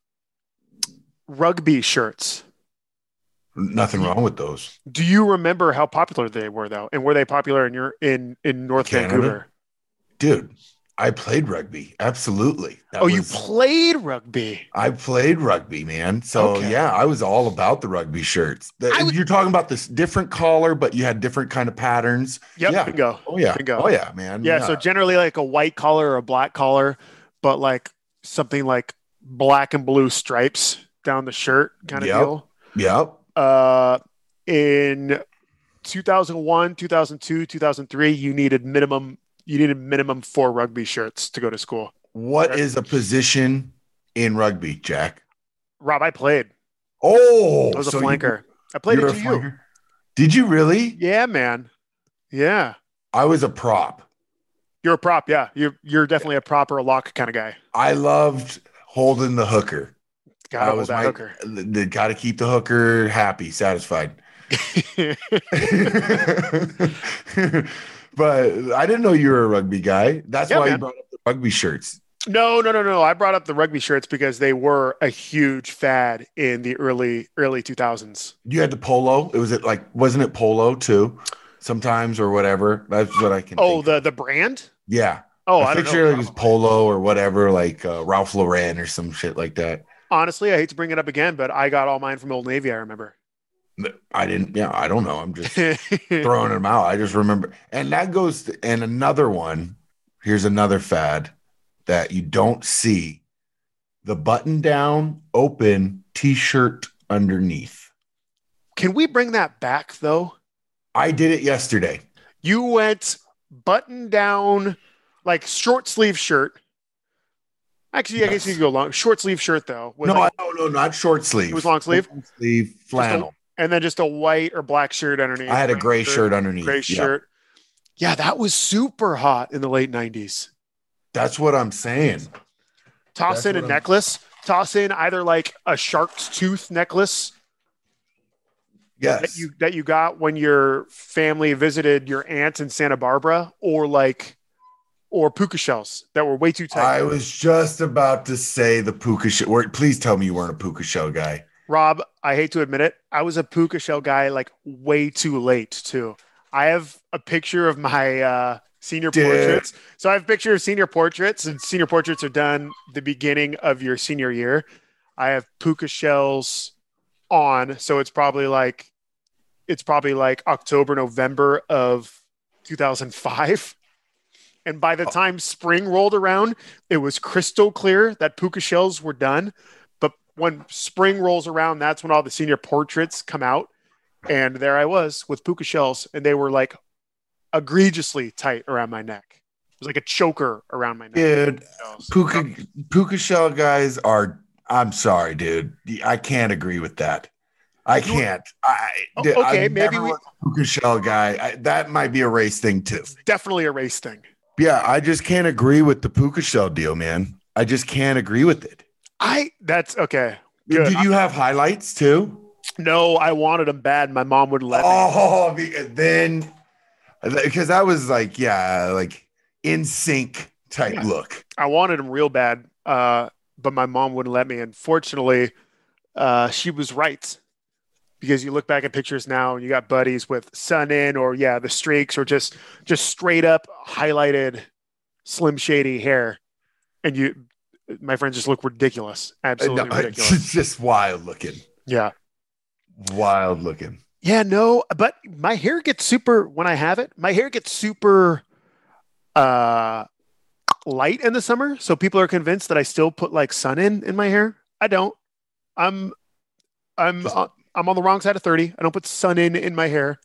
rugby shirts. Nothing wrong with those. Do you remember how popular they were, though, and were they popular in your in in North Canada? Vancouver? Dude, I played rugby. Absolutely. That oh, you played rugby. I played rugby, man. So Okay. yeah, I was all about the rugby shirts. The- would- you're talking about this different collar, but you had different kind of patterns. Yep, Yeah. bingo. Oh yeah. Bingo. Oh yeah, man. Yeah, so generally like a white collar or a black collar, but like something like black and blue stripes down the shirt kind of Yep. deal. Yep. Uh, in 2001, 2002, 2003, you needed minimum you needed minimum four rugby shirts to go to school. What is a position in rugby, Jack? Rob, I played. Oh, I was a so you- flanker. I played it a to you. Did you really? Yeah, man. Yeah. I was a prop. You're a prop, yeah. You're you're definitely a prop or a lock kind of guy. I loved holding the hooker. Gotta I hold was that my, hooker. They got to keep the hooker happy, satisfied. but I didn't know you were a rugby guy. That's Yeah, why you brought up the rugby shirts. No, no, no, no. I brought up the rugby shirts because they were a huge fad in the early early 2000s. You had the polo. It was it like wasn't it polo too? Sometimes or whatever. That's what I can. Oh, the of. the brand? yeah. Oh, I, I, don't think sure know. it was polo or whatever, like uh, Ralph Lauren or some shit like that. Honestly, I hate to bring it up again, but I got all mine from Old Navy. I remember. I didn't. Yeah, I don't know. I'm just throwing them out. I just remember, and that goes. To, and another one. Here's another fad that you don't see: the button-down, open T-shirt underneath. Can we bring that back though? I did it yesterday. You went button down, like short sleeve shirt. Actually, I guess you could go long short sleeve shirt though. no, like- no, no, not short sleeve. It was long sleeve? Long sleeve flannel. And then just a white or black shirt underneath. I had a gray shirt underneath. Gray shirt. Yeah, that was super hot in the late 90s. That's what I'm saying. Toss That's in a what I'm- necklace. Toss in either like a shark's tooth necklace Yes. that you that you got when your family visited your aunt in Santa Barbara, or like or puka shells that were way too tight. I was just about to say the puka shell. Or please tell me you weren't a puka shell guy. Rob, I hate to admit it, I was a puka shell guy like way too late too. I have a picture of my uh, senior Dude. portraits. So I have a picture of senior portraits, and senior portraits are done the beginning of your senior year. I have puka shells on, so it's probably like it's probably like October, November of 2005. And by the time spring rolled around, it was crystal clear that puka shells were done. But when spring rolls around, that's when all the senior portraits come out. And there I was with puka shells, and they were like egregiously tight around my neck. It was like a choker around my neck. Dude, puka puka shell guys are I'm sorry, dude. I can't agree with that. I can't. I Oh, dude, okay, I've maybe never we- puka shell guy. I, that might be a race thing too. Definitely a race thing. Yeah, I just can't agree with the puka shell deal, man. I just can't agree with it. I that's okay. Good. Did you have highlights too? No, I wanted them bad. My mom wouldn't let. Oh, be- then because that was like, yeah, like NSYNC type Yeah. look. I wanted them real bad, uh, but my mom wouldn't let me. And fortunately, uh, she was right because you look back at pictures now and you got buddies with sun in or yeah, the streaks or just just straight up highlighted, slim shady hair, and you, my friends just look ridiculous, absolutely No, ridiculous. it's just wild looking. Yeah, Wild looking. yeah, no, but my hair gets super when I have it. My hair gets super uh light in the summer, so people are convinced that I still put like sun in in my hair. I don't. I'm I'm uh, I'm on the wrong side of 30. I don't put sun in in my hair.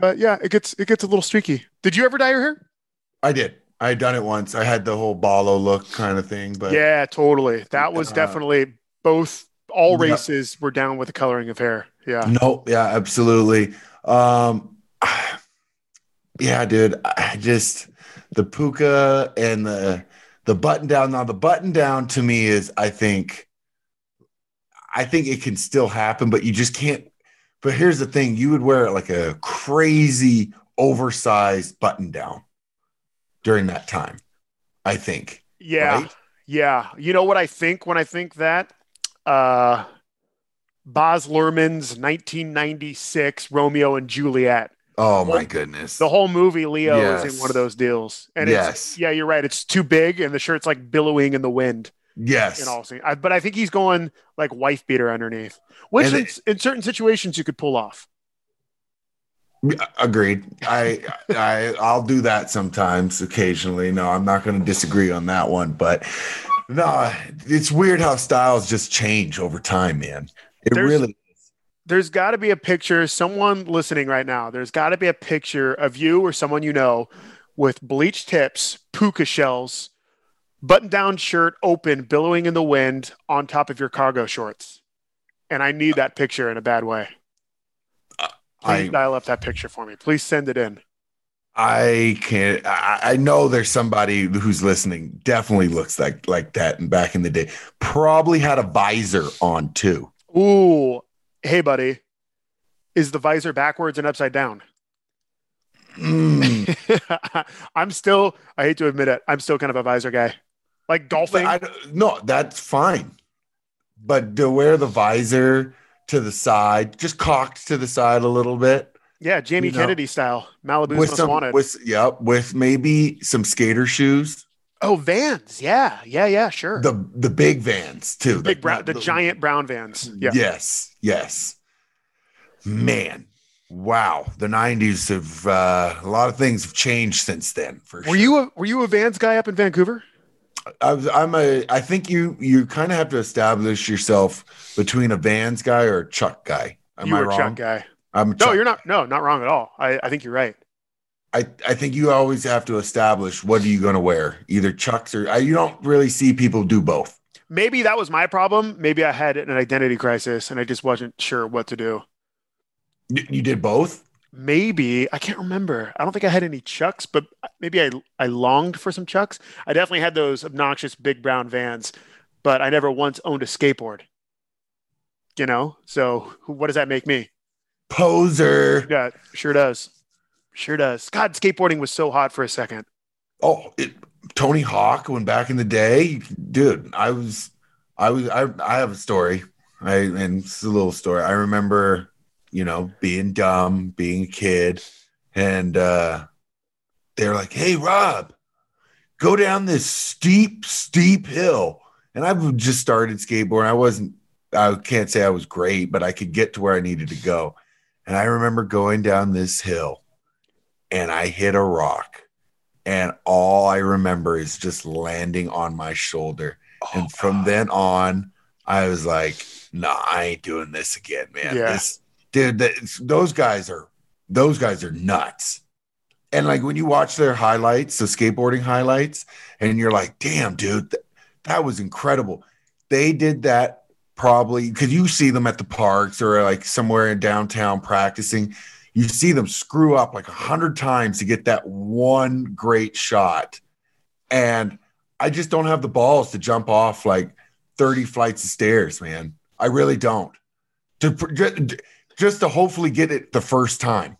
But yeah, it gets it gets a little streaky. Did you ever dye your hair? I did. I had done it once. I had the whole ballo look kind of thing, but yeah, totally. That was Uh, definitely both all races were down with the coloring of hair. Yeah. No, yeah, absolutely. Um, yeah, dude, I just the puka and the the button down. Now, the button down to me is, I think, I think it can still happen, but you just can't. But here's the thing: you would wear it like a crazy oversized button down during that time. I think. Yeah. right? Yeah. You know what I think when I think that? Uh Baz Luhrmann's 1996 Romeo and Juliet. Oh my goodness. The whole movie Leo is in one of those deals. And Yes. it's yeah, you're right. It's too big and the shirt's like billowing in the wind yes. in all scenes. I, but I think he's going like wife beater underneath, which in, it- in certain situations you could pull off. Agreed. I I I'll do that sometimes, occasionally. No, I'm not going to disagree on that one, but no, it's weird how styles just change over time, man. It There's- really. There's got to be a picture, someone listening right now, there's got to be a picture of you or someone you know with bleached tips, puka shells, button down shirt open, billowing in the wind on top of your cargo shorts. And I need that picture in a bad way. Please I dial up that picture for me. Please send it in. I can't. I, I know there's somebody who's listening. Definitely looks like like that. And back in the day, probably had a visor on too. Ooh, hey, buddy. Is the visor backwards and upside down? Mm. I'm still, I hate to admit it, I'm still kind of a visor guy. Like golfing. I, no, that's fine. But to wear the visor to the side, just cocked to the side a little bit, yeah, Jamie you know, Kennedy style. Malibu's with most some, wanted. with yep, with maybe some skater shoes, oh, vans. Yeah, yeah, yeah, sure. the the big vans too, big the- brown, not the, giant brown vans. Yeah. Yes, yes. Man, wow, the '90s have uh, a lot of things have changed since then. For Were sure. you a were you a Vans guy up in Vancouver? I I'm a. I think you you kind of have to establish yourself between a Vans guy or a Chuck guy. Am you I wrong? Chuck guy. I'm No, you're not. No, not wrong at all. I, I think you're right. I, I think you always have to establish what are you going to wear, either Chucks or I, you don't really see people do both. Maybe that was my problem. Maybe I had an identity crisis and I just wasn't sure what to do. You, you did both. Maybe I can't remember. I don't think I had any Chucks, but maybe I I longed for some Chucks. I definitely had those obnoxious big brown Vans, but I never once owned a skateboard. You know, so what does that make me? Poser. Yeah, sure does. Sure does. God, skateboarding was so hot for a second. Oh, it, Tony Hawk when back in the day, dude. I was, I was, I, I have a story. I and it's a little story. I remember, you know, being dumb, being a kid, and uh they're like, "Hey, Rob, go down this steep, steep hill." And I've just started skateboarding. I wasn't, I can't say I was great, but I could get to where I needed to go. And I remember going down this hill, and I hit a rock and all I remember is just landing on my shoulder. and from then on, I was like, "Nah, I ain't doing this again, man. Yeah. This, dude, that, those guys are those guys are nuts." And like when you watch their highlights, the skateboarding highlights, and you're like, "Damn, dude, th- that was incredible." They did that probably because you see them at the parks or like somewhere in downtown practicing. You see them screw up like a hundred times to get that one great shot. And I just don't have the balls to jump off like 30 flights of stairs, man. I really don't. To just to hopefully get it the first time.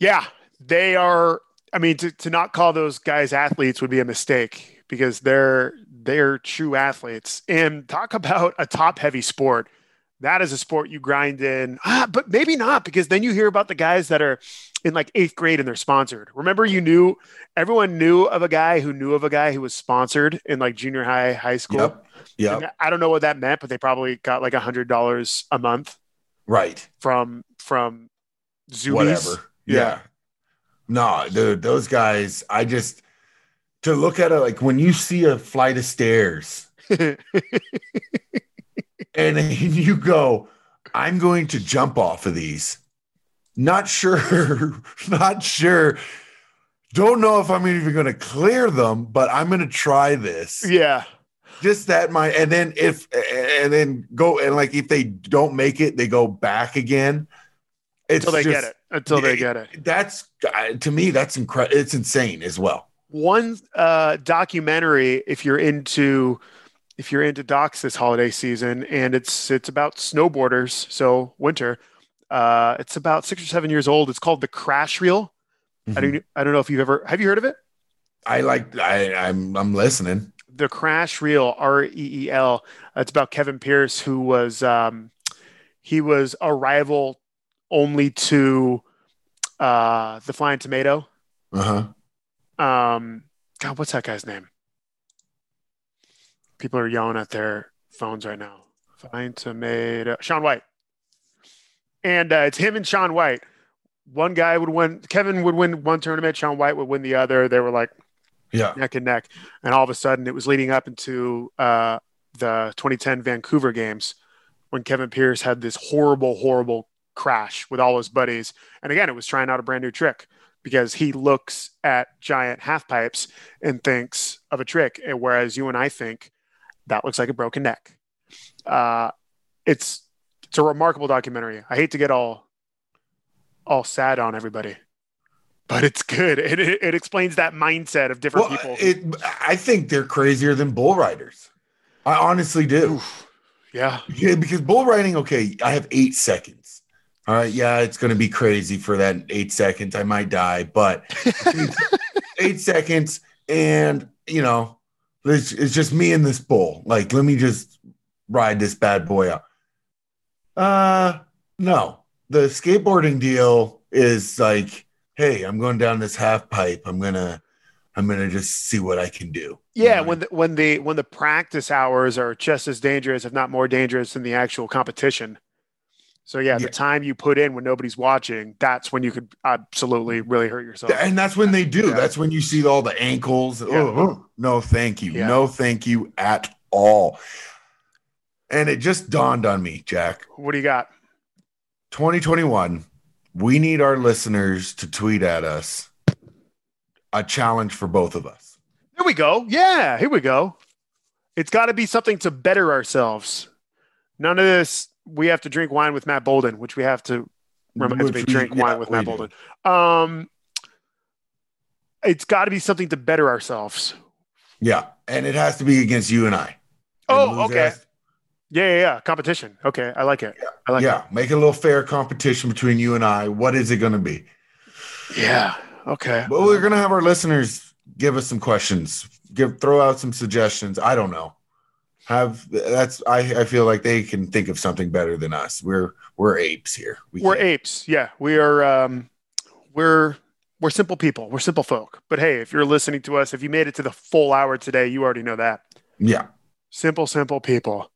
Yeah, they are. I mean, to, to not call those guys athletes would be a mistake because they're they're true athletes. And talk about a top heavy sport. That is a sport you grind in, ah, but maybe not because then you hear about the guys that are in like eighth grade and they're sponsored. Remember, you knew everyone knew of a guy who knew of a guy who was sponsored in like junior high, high school. Yep. And I don't know what that meant, but they probably got like a hundred dollars a month Right. from from Zumiez. Whatever. Yeah. No, dude, those guys, I just to look at it like when you see a flight of stairs and you go, I'm going to jump off of these. Not sure, not sure. Don't know if I'm even going to clear them, but I'm going to try this. yeah. Just that my and then if and then go and like if they don't make it, they go back again. It's Until they just- get it. Until they get it. That's to me, that's incredible. It's insane as well. one uh, documentary if you're into if you're into docs this holiday season and it's it's about snowboarders so winter uh, it's about six or seven years old it's called the crash reel Mm-hmm. I don't I don't know if you've ever have you heard of it I like. I, I'm. I'm listening. The crash reel R E E L it's about Kevin Pearce who was um, he was a rival only to uh, the Flying Tomato. Uh huh. um god what's that guy's name? People are yelling at their phones right now. Fine tomato Shaun White. And uh, it's him and Shaun White. One guy would win kevin would win one tournament Shaun White would win the other. They were like Yeah. neck and neck and all of a sudden it was leading up into uh, the 2010 vancouver games when Kevin Pearce had this horrible horrible crash with all his buddies and again it was trying out a brand new trick because he looks at giant half pipes and thinks of a trick, whereas you and I think that looks like a broken neck. Uh, it's it's a remarkable documentary. I hate to get all all sad on everybody, but it's good. It, it, it explains that mindset of different Well, people. it. I think they're crazier than bull riders. I honestly do. yeah, Yeah, because bull riding. Okay, I have eight seconds. All right. Yeah, it's going to be crazy for that eight seconds. I might die, but eight seconds, and you know, it's, it's just me and this bull. Like, let me just ride this bad boy out. Uh, no, the skateboarding deal is like, hey, I'm going down this half pipe. I'm gonna, I'm gonna just see what I can do. yeah. You know? When the, when the when the practice hours are just as dangerous, if not more dangerous, than the actual competition. So yeah, the time you put in when nobody's watching, that's when you could absolutely really hurt yourself. and that's when they do. Yeah. That's when you see all the ankles. Yeah. Oh, oh no, thank you. Yeah. No, thank you at all. And it just dawned on me, Jack. What do you got? 2021, we need our listeners to tweet at us a challenge for both of us. Here we go. Yeah, here we go. It's got to be something to better ourselves. None of this. We have to drink wine with Matt Bolden, which we have to Which me we- drink yeah, wine with Matt do. Bolden. Um, it's got to be something to better ourselves. Yeah. And it has to be against you and I. Oh, And loser okay. has- Yeah, yeah, yeah. Competition. Okay, I like it. I like yeah. Make it a little fair competition between you and I. What is it going to be? Yeah. Okay. Well, we're gonna have our listeners give us some questions, give throw out some suggestions. I don't know. Have that's I, I feel like they can think of something better than us. We're we're apes here. We We're can't- apes. Yeah, we are. Um, we're we're simple people. We're simple folk. But hey, if you're listening to us, if you made it to the full hour today, you already know that. Yeah. Simple, simple people.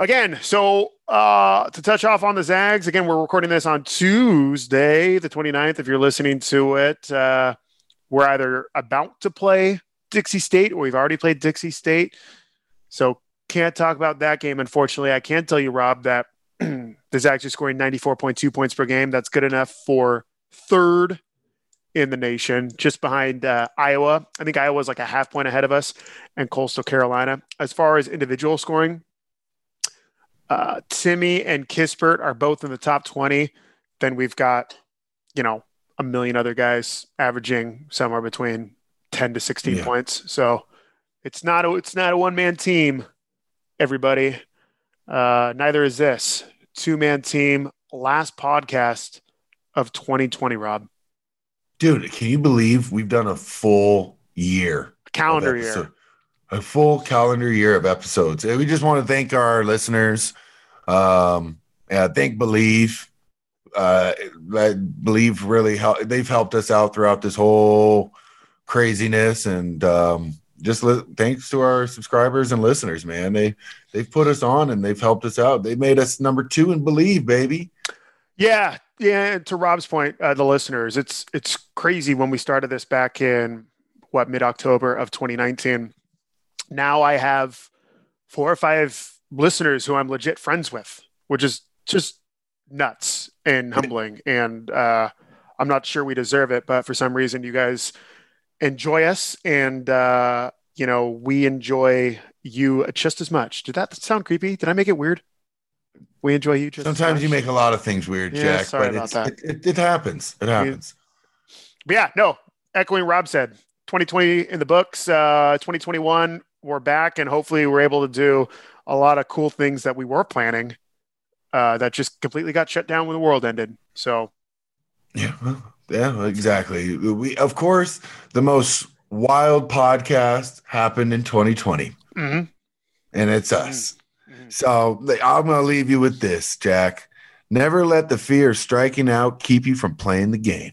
Again, so uh, to touch off on the Zags, again, we're recording this on Tuesday, the 29th. If you're listening to it, uh, we're either about to play Dixie State or we've already played Dixie State. So can't talk about that game, unfortunately. I can tell you, Rob, that the Zags are scoring 94.2 points per game. That's good enough for third in the nation, just behind uh, Iowa. I think Iowa's like a half point ahead of us and Coastal Carolina. As far as individual scoring, uh, Timmy and Kispert are both in the top 20, then we've got, you know, a million other guys averaging somewhere between 10 to 16 Yeah. points. So it's not a, it's not a one man team, everybody. Uh, neither is this two man team. Last podcast of 2020, Rob. Dude, can you believe we've done a full year? Calendar year. A full calendar year of episodes. And we just want to thank our listeners. Um, yeah, thank Bleav. Uh, I believe really help. They've helped us out throughout this whole craziness, and um, just li- thanks to our subscribers and listeners, man. They they've put us on and they've helped us out. They made us number two in Bleav, baby. Yeah, yeah. and To Rob's point, uh, the listeners, it's it's crazy when we started this back in what mid October of 2019. Now I have four or five listeners who I'm legit friends with, which is just nuts and humbling. And uh, I'm not sure we deserve it, but for some reason, you guys enjoy us, and uh, you know we enjoy you just as much. Did that sound creepy? Did I make it weird? We enjoy you just. as Sometimes you make a lot of things weird, Yeah, Jack. sorry but about that. It, it, it happens. It happens. But yeah, no, echoing Rob said, 2020 in the books, uh, 2021, we're back, and hopefully we're able to do a lot of cool things that we were planning uh, that just completely got shut down when the world ended. So, Yeah, well, yeah, exactly. We, of course, the most wild podcast happened in 2020, mhm. and it's us. Mhm. So I'm going to leave you with this, Jack. Never let the fear of striking out keep you from playing the game.